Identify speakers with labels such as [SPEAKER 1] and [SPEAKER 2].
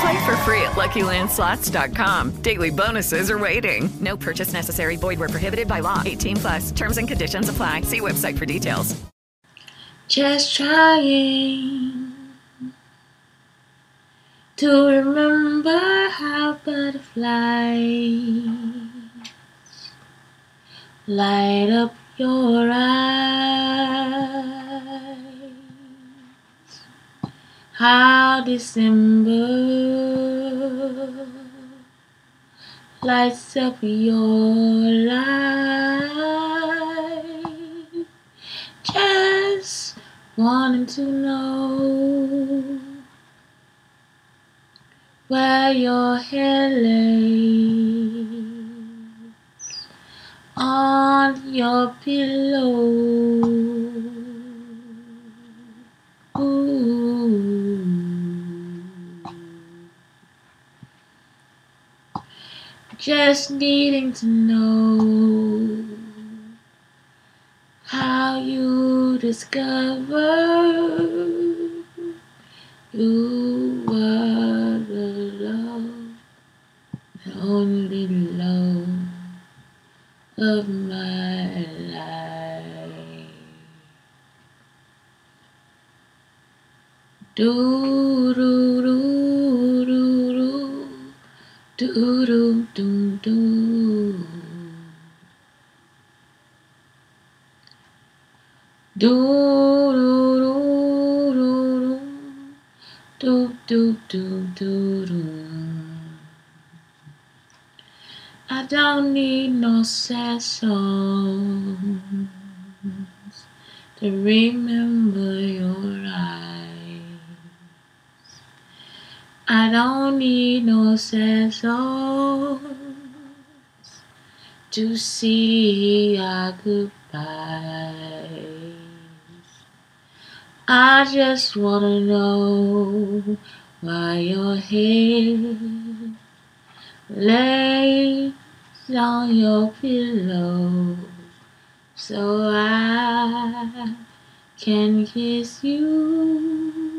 [SPEAKER 1] Play for free at LuckyLandSlots.com. Daily bonuses are waiting. No purchase necessary. Void were prohibited by law. 18 plus. Terms and conditions apply. See website for details.
[SPEAKER 2] Just trying to remember how butterflies light up your eyes. How December lights up your life. Just wanting to know where your head lays on your pillow. Just needing to know how you discover you were the love, the only love of my life. Do do do do do do do do. Do do do do do do do do. I don't need no sad songs to remember your eyes. I don't need no sad songs to see our goodbyes. I just wanna know why your head lays on your pillow so I can kiss you.